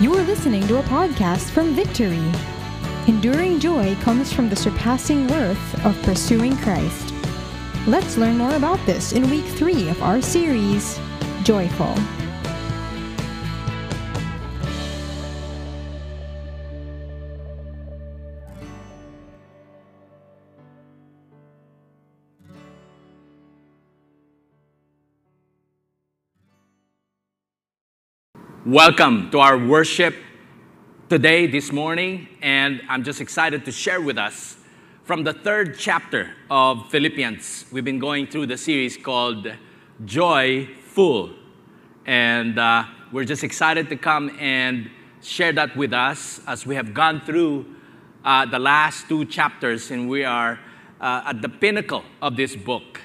You are listening to a podcast from Victory. Enduring joy comes from the surpassing worth of pursuing Christ. Let's learn more about this in week three of our series, Joyful. Welcome to our worship today, this morning, and I'm just excited to share with us from the third chapter of Philippians. We've been going through the series called Joyful, and uh, we're just excited to come and share that with us as we have gone through uh, the last two chapters, and we are uh, at the pinnacle of this book.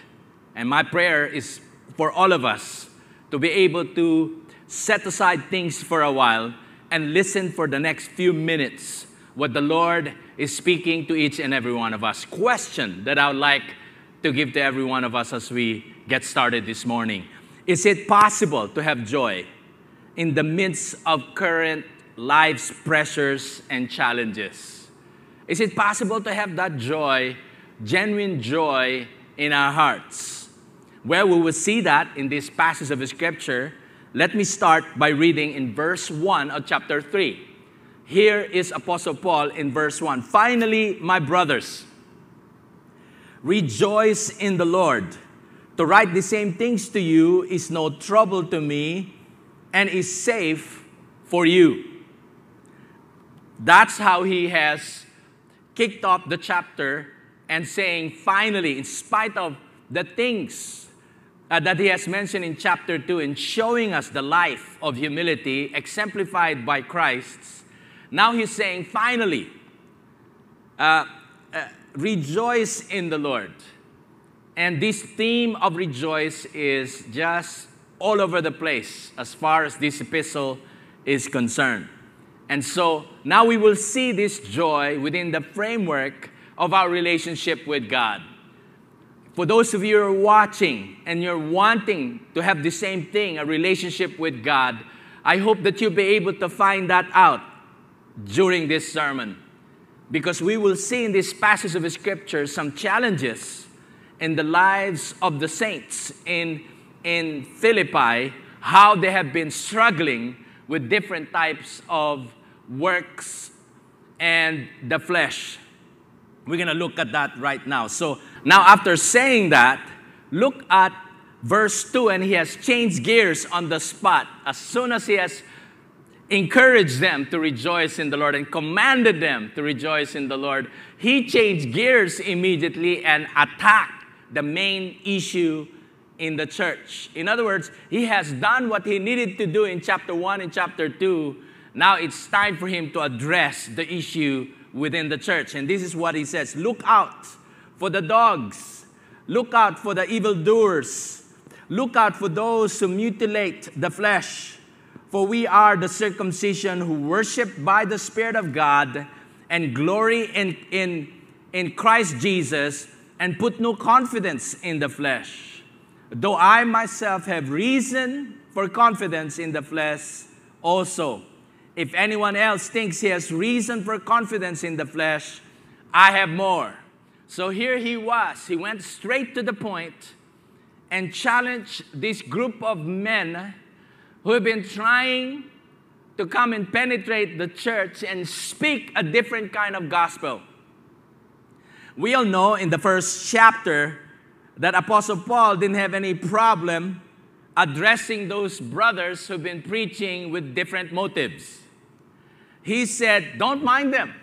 And my prayer is for all of us to be able to set aside things for a while and listen for the next few minutes what the Lord is speaking to each and every one of us. Question that I would like to give to every one of us as we get started this morning Is it possible to have joy in the midst of current life's pressures and challenges? Is it possible to have that joy, genuine joy in our hearts? Well, we will see that in this passage of scripture let me start by reading in verse 1 of chapter 3. Here is Apostle Paul in verse 1. Finally, my brothers, rejoice in the Lord. To write the same things to you is no trouble to me and is safe for you. That's how he has kicked off the chapter and saying, finally, in spite of the things uh, that he has mentioned in chapter 2 in showing us the life of humility exemplified by Christ, now he's saying, finally, uh, uh, rejoice in the Lord. And this theme of rejoice is just all over the place as far as this epistle is concerned. And so now we will see this joy within the framework of our relationship with God. For those of you who are watching and you're wanting to have the same thing, a relationship with God, I hope that you'll be able to find that out during this sermon. Because we will see in this passage of Scripture some challenges in the lives of the saints in, in Philippi, how they have been struggling with different types of works and the flesh. We're going to look at that right now. So, now after saying that, look at verse 2, and he has changed gears on the spot. As soon as he has encouraged them to rejoice in the Lord and commanded them to rejoice in the Lord, he changed gears immediately and attacked the main issue in the church. In other words, he has done what he needed to do in chapter 1 and chapter 2. Now it's time for him to address the issue within the church. And this is what he says Look out for the dogs, look out for the evildoers, look out for those who mutilate the flesh. For we are the circumcision who worship by the Spirit of God and glory in, in, in Christ Jesus and put no confidence in the flesh. Though I myself have reason for confidence in the flesh also. If anyone else thinks he has reason for confidence in the flesh, I have more. So here he was. He went straight to the point and challenged this group of men who have been trying to come and penetrate the church and speak a different kind of gospel. We all know in the first chapter that Apostle Paul didn't have any problem addressing those brothers who've been preaching with different motives he said, Don't mind them.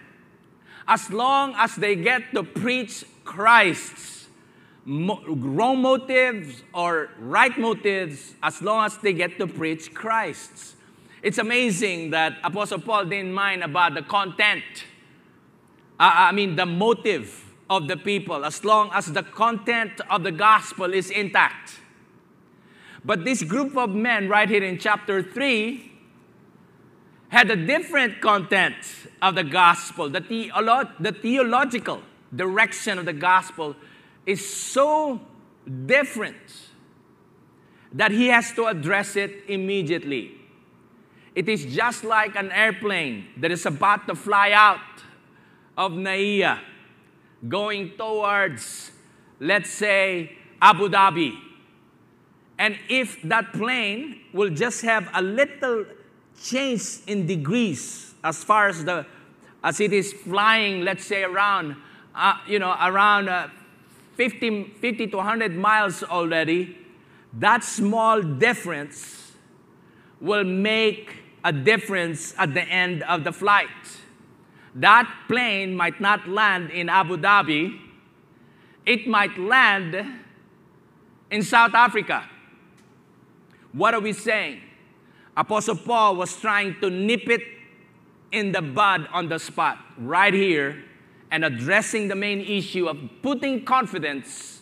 As long as they get to preach Christ's wrong motives or right motives, as long as they get to preach Christ's. It's amazing that Apostle Paul didn't mind about the content, uh, I mean, the motive of the people, as long as the content of the gospel is intact. But this group of men, right here in chapter 3, had a different content of the gospel. The, theolo- the theological direction of the gospel is so different that he has to address it immediately. It is just like an airplane that is about to fly out of NAIA, going towards, let's say, Abu Dhabi. And if that plane will just have a little change in degrees as far as the as it is flying, let's say around, uh, you know, around uh, 50, 50 to 100 miles already, that small difference will make a difference at the end of the flight. That plane might not land in Abu Dhabi, it might land in South Africa. What are we saying? Apostle Paul was trying to nip it in the bud on the spot, right here, and addressing the main issue of putting confidence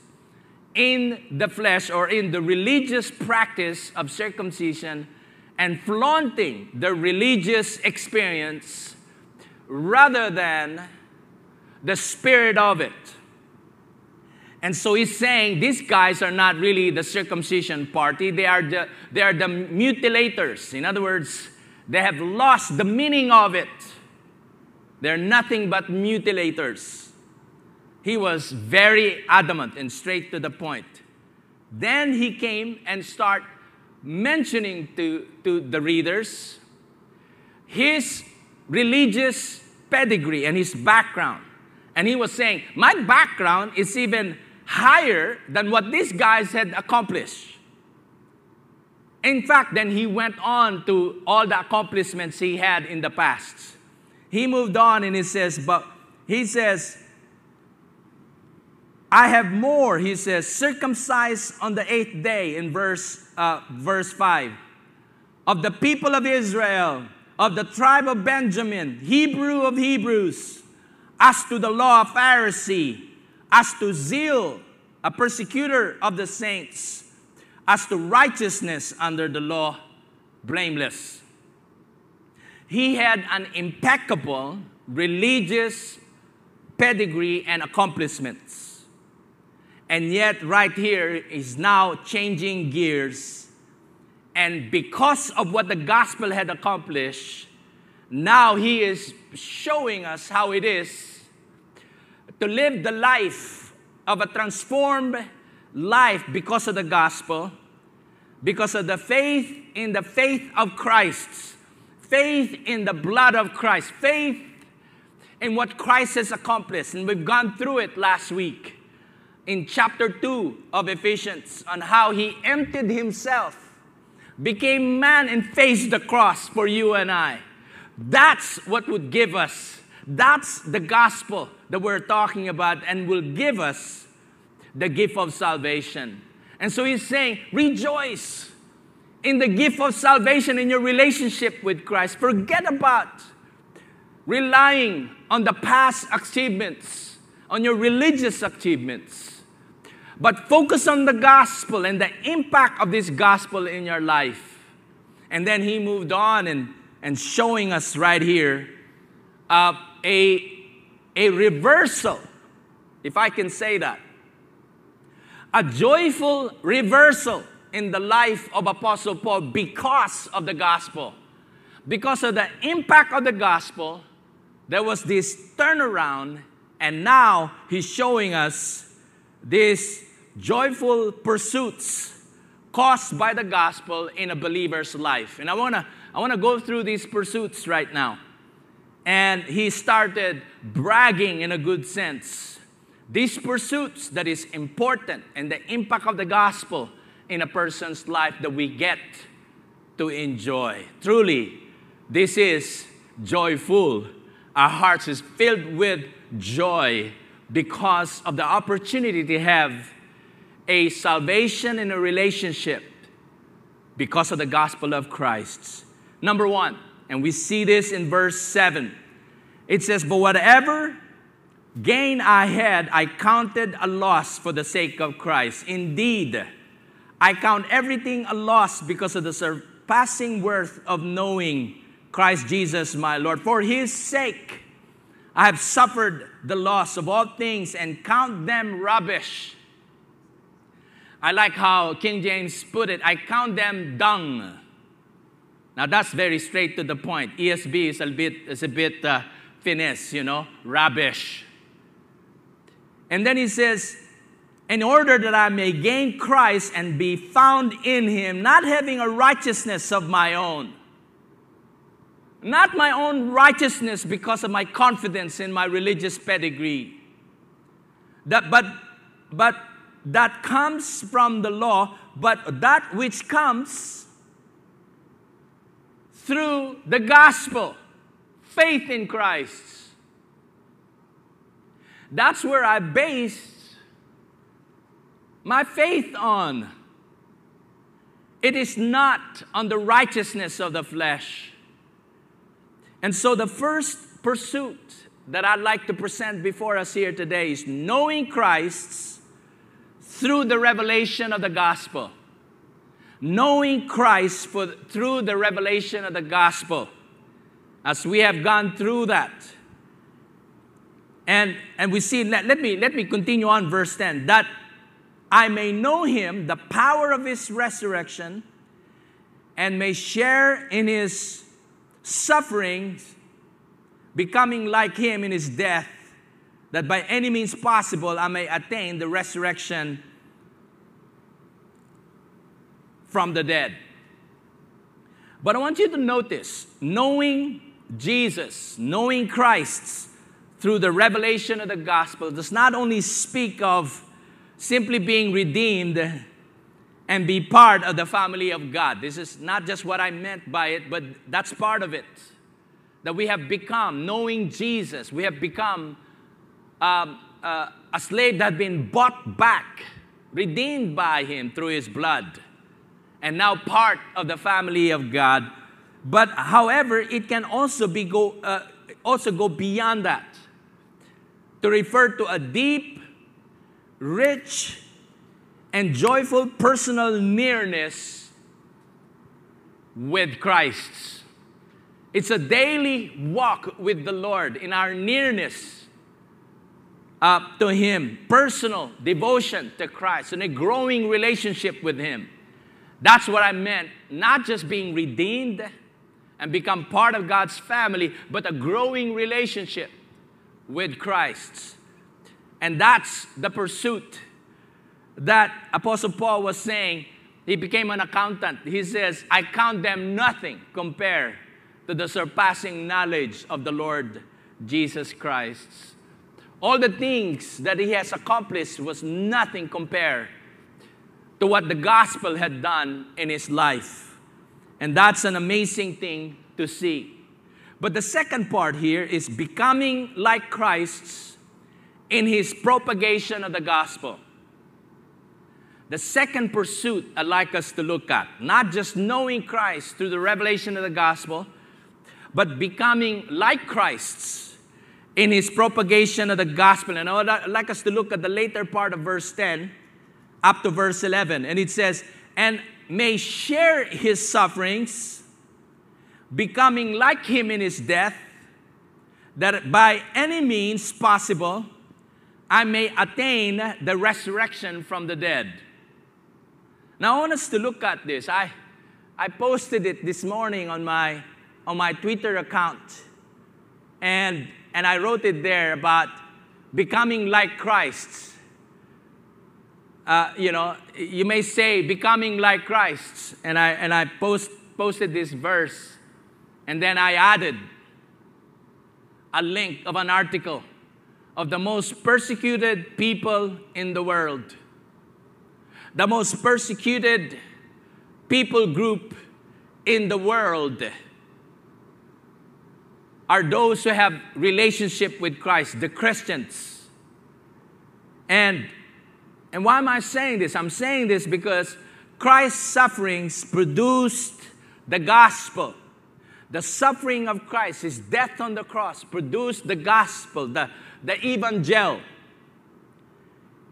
in the flesh or in the religious practice of circumcision and flaunting the religious experience rather than the spirit of it. And so he's saying these guys are not really the circumcision party, they are the, they are the mutilators. In other words, they have lost the meaning of it. They're nothing but mutilators. He was very adamant and straight to the point. Then he came and started mentioning to, to the readers his religious pedigree and his background. And he was saying, My background is even higher than what these guys had accomplished. In fact, then he went on to all the accomplishments he had in the past. He moved on and he says, but he says, I have more, he says, circumcised on the eighth day in verse, uh, verse 5. Of the people of Israel, of the tribe of Benjamin, Hebrew of Hebrews, as to the law of Pharisee, as to zeal, a persecutor of the saints, as to righteousness under the law, blameless. He had an impeccable religious pedigree and accomplishments. And yet, right here, is now changing gears. And because of what the gospel had accomplished, now he is showing us how it is to live the life of a transformed life because of the gospel, because of the faith in the faith of Christ, faith in the blood of Christ, faith in what Christ has accomplished. And we've gone through it last week in chapter 2 of Ephesians on how he emptied himself, became man, and faced the cross for you and I. That's what would give us, that's the gospel that we're talking about, and will give us the gift of salvation. And so he's saying, rejoice in the gift of salvation in your relationship with Christ. Forget about relying on the past achievements, on your religious achievements, but focus on the gospel and the impact of this gospel in your life. And then he moved on and, and showing us right here uh, a, a reversal, if I can say that, a joyful reversal in the life of Apostle Paul because of the gospel. Because of the impact of the gospel, there was this turnaround, and now he's showing us these joyful pursuits caused by the gospel in a believer's life. And I wanna, I wanna go through these pursuits right now. And he started bragging in a good sense these pursuits that is important and the impact of the gospel in a person's life that we get to enjoy. Truly, this is joyful. Our hearts is filled with joy because of the opportunity to have a salvation in a relationship because of the gospel of Christ. Number one, and we see this in verse 7. It says, But whatever Gain I had, I counted a loss for the sake of Christ. Indeed, I count everything a loss because of the surpassing worth of knowing Christ Jesus my Lord. For his sake, I have suffered the loss of all things and count them rubbish. I like how King James put it I count them dung. Now that's very straight to the point. ESV is a bit, is a bit uh, finesse, you know, rubbish. And then he says, in order that I may gain Christ and be found in him, not having a righteousness of my own. Not my own righteousness because of my confidence in my religious pedigree. That, but, but that comes from the law, but that which comes through the gospel, faith in Christ. That's where I base my faith on. It is not on the righteousness of the flesh. And so, the first pursuit that I'd like to present before us here today is knowing Christ through the revelation of the gospel. Knowing Christ for, through the revelation of the gospel. As we have gone through that. And, and we see, let, let, me, let me continue on verse 10. That I may know him, the power of his resurrection, and may share in his sufferings, becoming like him in his death, that by any means possible I may attain the resurrection from the dead. But I want you to notice knowing Jesus, knowing Christ through the revelation of the gospel does not only speak of simply being redeemed and be part of the family of God. This is not just what I meant by it, but that's part of it. That we have become, knowing Jesus, we have become um, uh, a slave that has been bought back, redeemed by Him through His blood, and now part of the family of God. But however, it can also be go uh, also go beyond that to refer to a deep rich, and joyful personal nearness with Christ. It's a daily walk with the Lord in our nearness uh, to Him, personal devotion to Christ, and a growing relationship with Him. That's what I meant, not just being redeemed and become part of God's family, but a growing relationship with Christ. And that's the pursuit that Apostle Paul was saying. He became an accountant. He says, I count them nothing compared to the surpassing knowledge of the Lord Jesus Christ. All the things that he has accomplished was nothing compared to what the gospel had done in his life. And that's an amazing thing to see. But the second part here is becoming like Christ's in his propagation of the gospel. The second pursuit I'd like us to look at, not just knowing Christ through the revelation of the gospel, but becoming like Christ's in his propagation of the gospel. And I'd like us to look at the later part of verse 10 up to verse 11. And it says, And may share his sufferings, becoming like him in his death, that by any means possible, I may attain the resurrection from the dead. Now, I want us to look at this. I, I posted it this morning on my, on my Twitter account, and, and I wrote it there about becoming like Christ. Uh, you know, you may say becoming like Christ, and I, and I post, posted this verse, and then I added a link of an article of the most persecuted people in the world. The most persecuted people group in the world are those who have relationship with Christ, the Christians. And and why am I saying this? I'm saying this because Christ's sufferings produced the gospel. The suffering of Christ, his death on the cross, produced the gospel, the, the evangel.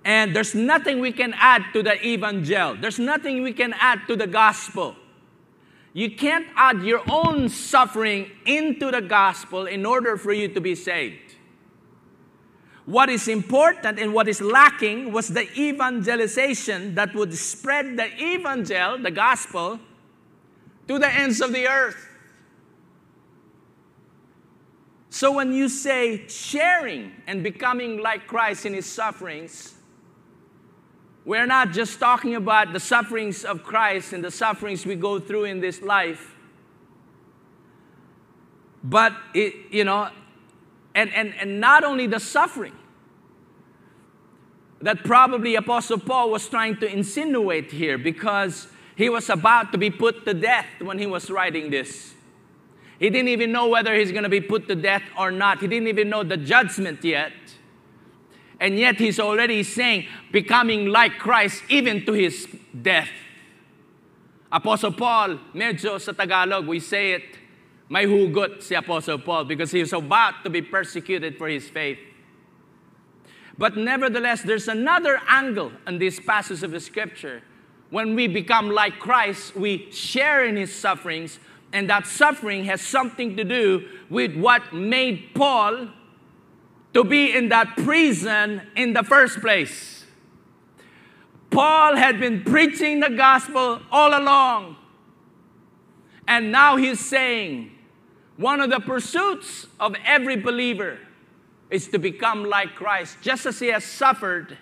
And there's nothing we can add to the evangel. There's nothing we can add to the gospel. You can't add your own suffering into the gospel in order for you to be saved. What is important and what is lacking was the evangelization that would spread the evangel, the gospel, to the ends of the earth. So when you say sharing and becoming like Christ in his sufferings, we're not just talking about the sufferings of Christ and the sufferings we go through in this life, but it, you know, and, and, and not only the suffering that probably Apostle Paul was trying to insinuate here because he was about to be put to death when he was writing this. He didn't even know whether he's going to be put to death or not. He didn't even know the judgment yet. And yet he's already saying, becoming like Christ even to his death. Apostle Paul, medyo sa Tagalog, we say it, may hugot si Apostle Paul because he was about to be persecuted for his faith. But nevertheless, there's another angle in this passage of the scripture. When we become like Christ, we share in his sufferings, and that suffering has something to do with what made Paul to be in that prison in the first place. Paul had been preaching the gospel all along. And now he's saying one of the pursuits of every believer is to become like Christ. Just as he has suffered,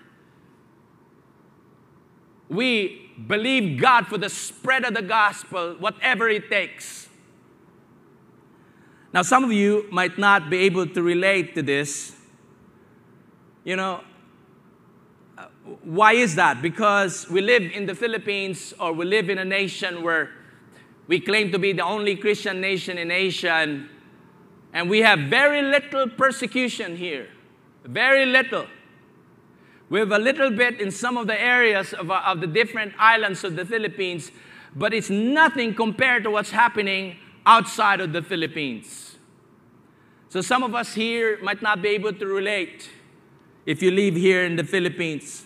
we believe God for the spread of the gospel, whatever it takes. Now, some of you might not be able to relate to this. You know, uh, why is that? Because we live in the Philippines or we live in a nation where we claim to be the only Christian nation in Asia, and, and we have very little persecution here. Very little. We have a little bit in some of the areas of, uh, of the different islands of the Philippines, but it's nothing compared to what's happening outside of the Philippines. So some of us here might not be able to relate if you live here in the Philippines.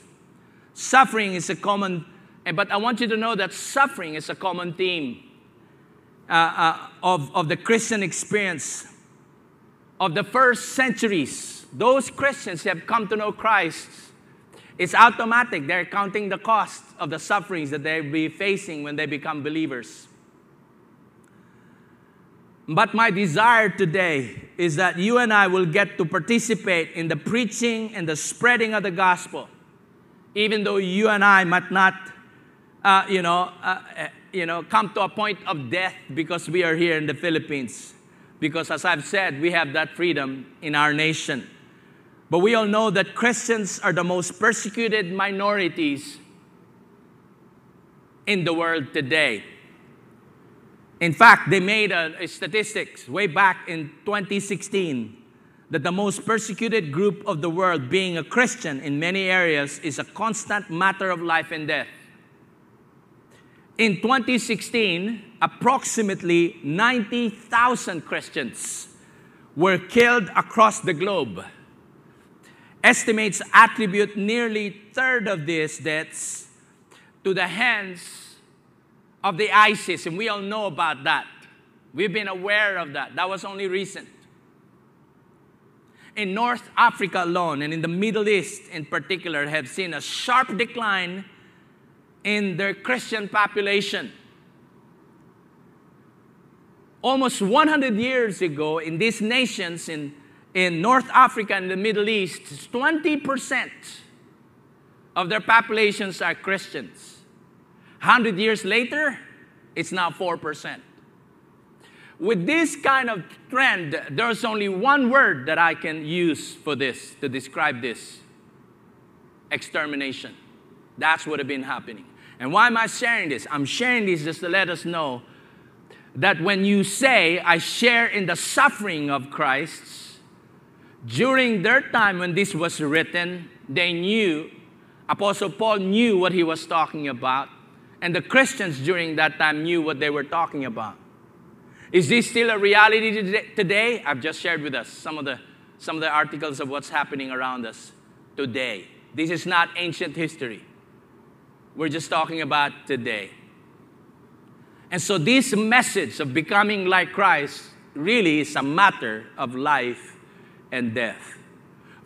Suffering is a common, but I want you to know that suffering is a common theme uh, uh, of, of the Christian experience of the first centuries. Those Christians who have come to know Christ. It's automatic. They're counting the cost of the sufferings that they'll be facing when they become believers. But my desire today is that you and I will get to participate in the preaching and the spreading of the gospel, even though you and I might not, uh, you know, uh, you know, come to a point of death because we are here in the Philippines. Because as I've said, we have that freedom in our nation. But we all know that Christians are the most persecuted minorities in the world today. In fact, they made a, a statistics way back in 2016 that the most persecuted group of the world, being a Christian in many areas, is a constant matter of life and death. In 2016, approximately 90,000 Christians were killed across the globe. Estimates attribute nearly third of these deaths to the hands of the ISIS, and we all know about that. We've been aware of that. That was only recent. In North Africa alone, and in the Middle East in particular, have seen a sharp decline in their Christian population. Almost 100 years ago, in these nations, in, in North Africa and the Middle East, 20% of their populations are Christians. 100 years later, it's now 4%. With this kind of trend, there's only one word that I can use for this, to describe this extermination. That's what has been happening. And why am I sharing this? I'm sharing this just to let us know that when you say, I share in the suffering of Christ, during their time when this was written, they knew, Apostle Paul knew what he was talking about. And the Christians during that time knew what they were talking about. Is this still a reality today? I've just shared with us some of the, some of the articles of what's happening around us today. This is not ancient history. We're just talking about today. And so, this message of becoming like Christ really is a matter of life and death.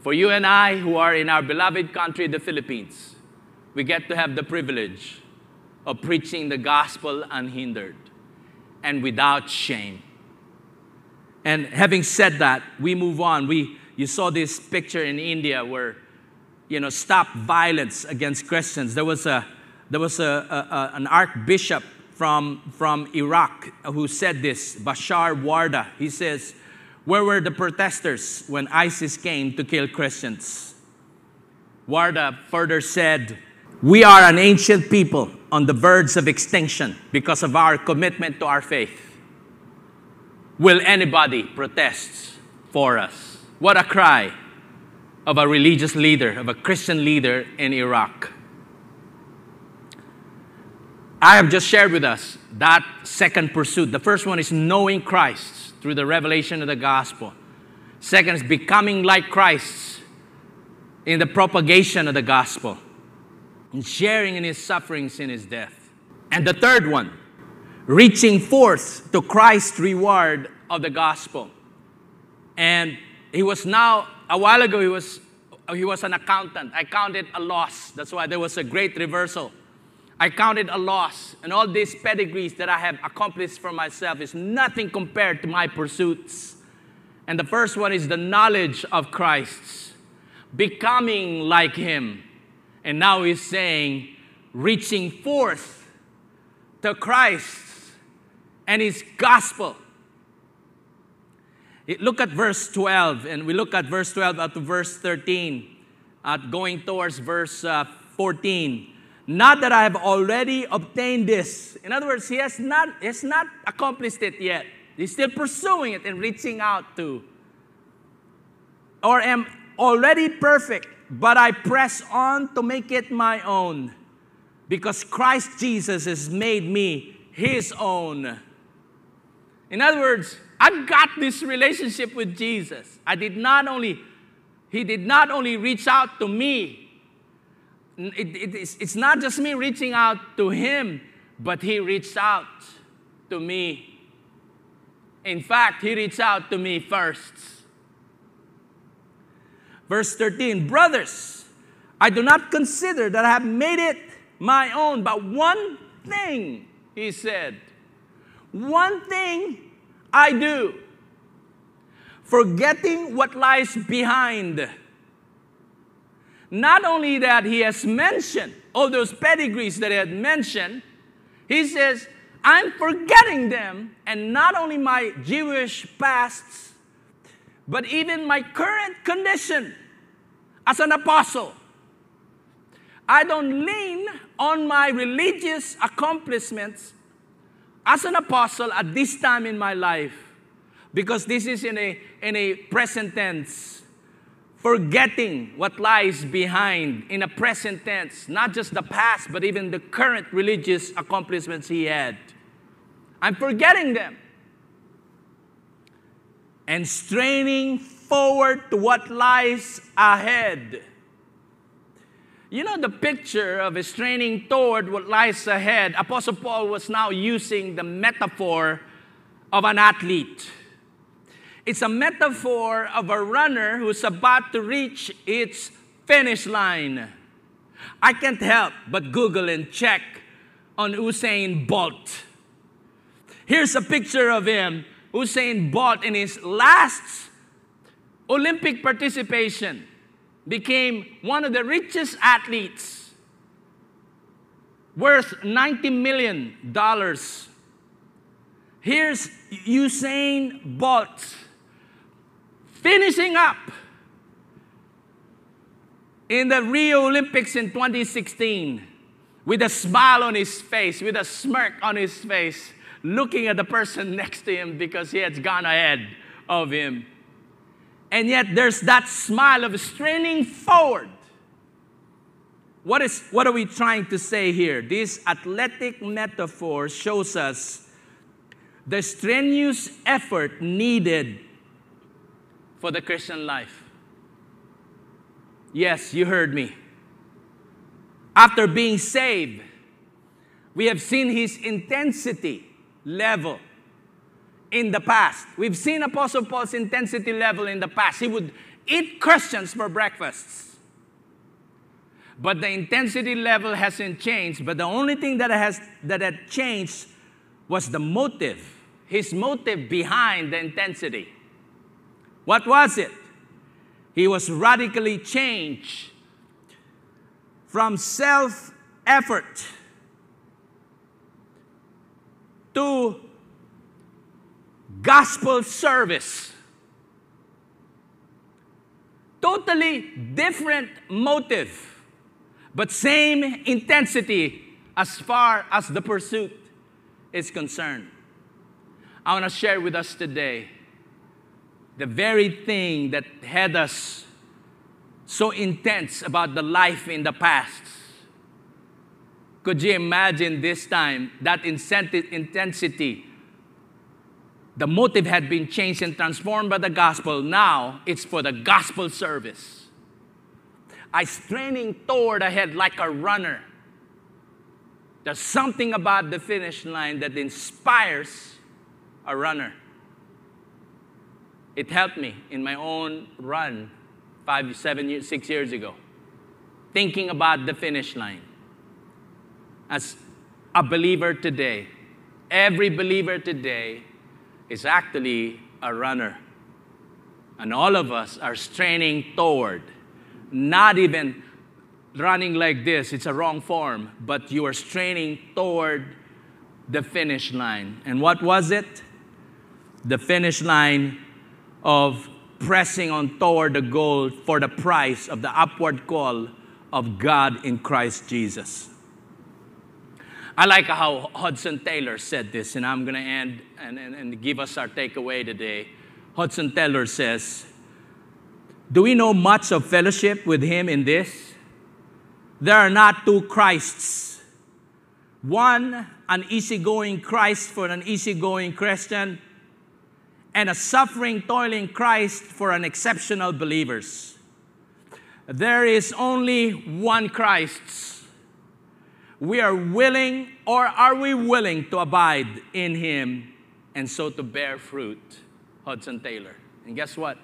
For you and I, who are in our beloved country, the Philippines, we get to have the privilege of preaching the gospel unhindered. and without shame. And having said that, we move on. We, you saw this picture in India where, you know, stop violence against Christians. There was, a, there was a, a, an archbishop from, from Iraq who said this, Bashar Warda. He says, Where were the protesters when ISIS came to kill Christians? Warda further said, We are an ancient people on the verge of extinction because of our commitment to our faith. Will anybody protest for us? What a cry of a religious leader, of a Christian leader in Iraq. I have just shared with us that second pursuit. The first one is knowing Christ through the revelation of the gospel. Second is becoming like Christ in the propagation of the gospel and sharing in his sufferings in his death. And the third one, reaching forth to Christ's reward of the gospel. And he was now, a while ago, he was, he was an accountant. I counted a loss. That's why there was a great reversal. I counted a loss. And all these pedigrees that I have accomplished for myself is nothing compared to my pursuits. And the first one is the knowledge of Christ, becoming like him. And now he's saying, reaching forth to Christ and his gospel. Look at verse 12, and we look at verse 12 up to verse 13, at going towards verse uh, 14. Not that I have already obtained this. In other words, he has not, has not accomplished it yet. He's still pursuing it and reaching out to. Or am already perfect, but I press on to make it my own because Christ Jesus has made me his own. In other words, I've got this relationship with Jesus. I did not only, he did not only reach out to me, it, it, it's, it's not just me reaching out to him, but he reached out to me. In fact, he reached out to me first. Verse 13 Brothers, I do not consider that I have made it my own, but one thing, he said, one thing I do, forgetting what lies behind. Not only that, he has mentioned all those pedigrees that he had mentioned, he says, I'm forgetting them, and not only my Jewish pasts, but even my current condition as an apostle. I don't lean on my religious accomplishments as an apostle at this time in my life, because this is in a, in a present tense, forgetting what lies behind in a present tense, not just the past, but even the current religious accomplishments he had. I'm forgetting them and straining forward to what lies ahead. You know the picture of a straining toward what lies ahead. Apostle Paul was now using the metaphor of an athlete. It's a metaphor of a runner who's about to reach its finish line. I can't help but Google and check on Usain Bolt. Here's a picture of him, Usain Bolt, in his last Olympic participation became one of the richest athletes, worth $90 million. Here's Usain Bolt finishing up in the Rio Olympics in 2016 with a smile on his face, with a smirk on his face, looking at the person next to him because he has gone ahead of him. And yet there's that smile of straining forward. What, is, what are we trying to say here? This athletic metaphor shows us the strenuous effort needed for the Christian life. Yes, you heard me. After being saved, we have seen his intensity level in the past. We've seen Apostle Paul's intensity level in the past. He would eat Christians for breakfasts. But the intensity level hasn't changed. But the only thing that has that had changed was the motive, his motive behind the intensity. What was it? He was radically changed from self effort to gospel service. Totally different motive, but same intensity as far as the pursuit is concerned. I want to share with us today the very thing that had us so intense about the life in the past. Could you imagine this time that intensity? The motive had been changed and transformed by the gospel. Now it's for the gospel service. I straining toward ahead like a runner. There's something about the finish line that inspires a runner. It helped me in my own run five, seven six years ago. Thinking about the finish line. As a believer today, every believer today is actually a runner. And all of us are straining toward, not even running like this, it's a wrong form, but you are straining toward the finish line. And what was it? The finish line of pressing on toward the goal for the price of the upward call of God in Christ Jesus. I like how Hudson Taylor said this, and I'm going to end and, and, and give us our takeaway today. Hudson Taylor says, Do we know much of fellowship with him in this? There are not two Christs. One, an easygoing Christ for an easygoing Christian, and a suffering, toiling Christ for an exceptional believers. There is only one Christ. We are willing, or are we willing to abide in Him and so to bear fruit? Hudson Taylor. And guess what?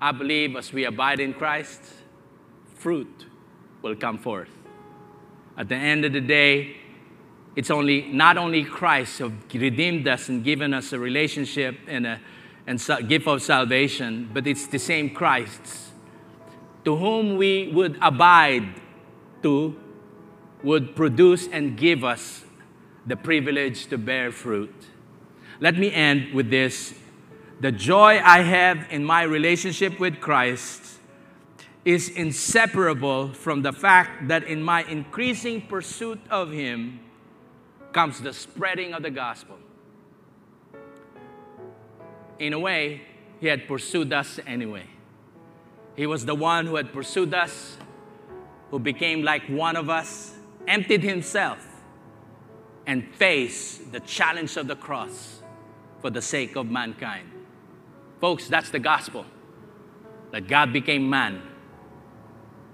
I believe as we abide in Christ, fruit will come forth. At the end of the day, it's only not only Christ who redeemed us and given us a relationship and a and gift of salvation, but it's the same Christ to whom we would abide to, would produce and give us the privilege to bear fruit. Let me end with this. The joy I have in my relationship with Christ is inseparable from the fact that in my increasing pursuit of Him comes the spreading of the gospel in a way, he had pursued us anyway. He was the one who had pursued us, who became like one of us, emptied himself, and faced the challenge of the cross for the sake of mankind. Folks, that's the gospel that God became man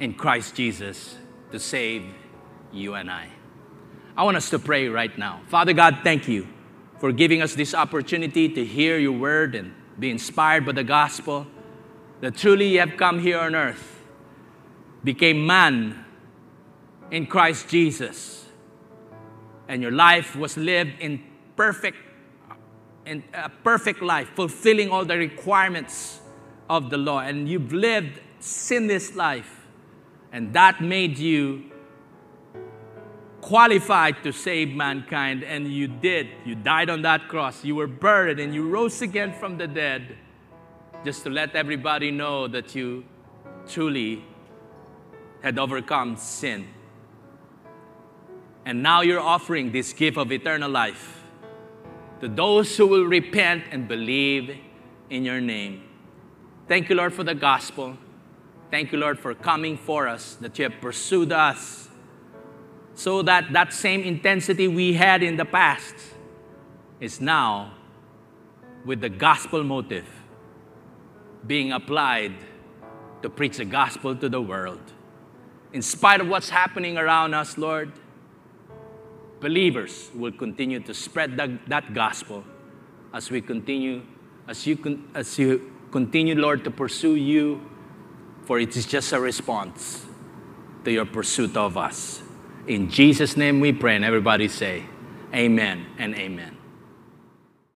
in Christ Jesus to save you and I. I want us to pray right now. Father God, thank you for giving us this opportunity to hear your word and be inspired by the gospel that truly you have come here on earth, became man in Christ Jesus, and your life was lived in perfect, in a perfect life, fulfilling all the requirements of the law, and you've lived sinless life, and that made you qualified to save mankind, and you did. You died on that cross. You were buried, and you rose again from the dead just to let everybody know that you truly had overcome sin. And now you're offering this gift of eternal life to those who will repent and believe in your name. Thank you, Lord, for the gospel. Thank you, Lord, for coming for us, that you have pursued us so that that same intensity we had in the past is now with the gospel motive being applied to preach the gospel to the world. In spite of what's happening around us, Lord, believers will continue to spread that, that gospel as we continue, as you, as you continue, Lord, to pursue you, for it is just a response to your pursuit of us. In Jesus' name we pray, and everybody say, Amen and Amen.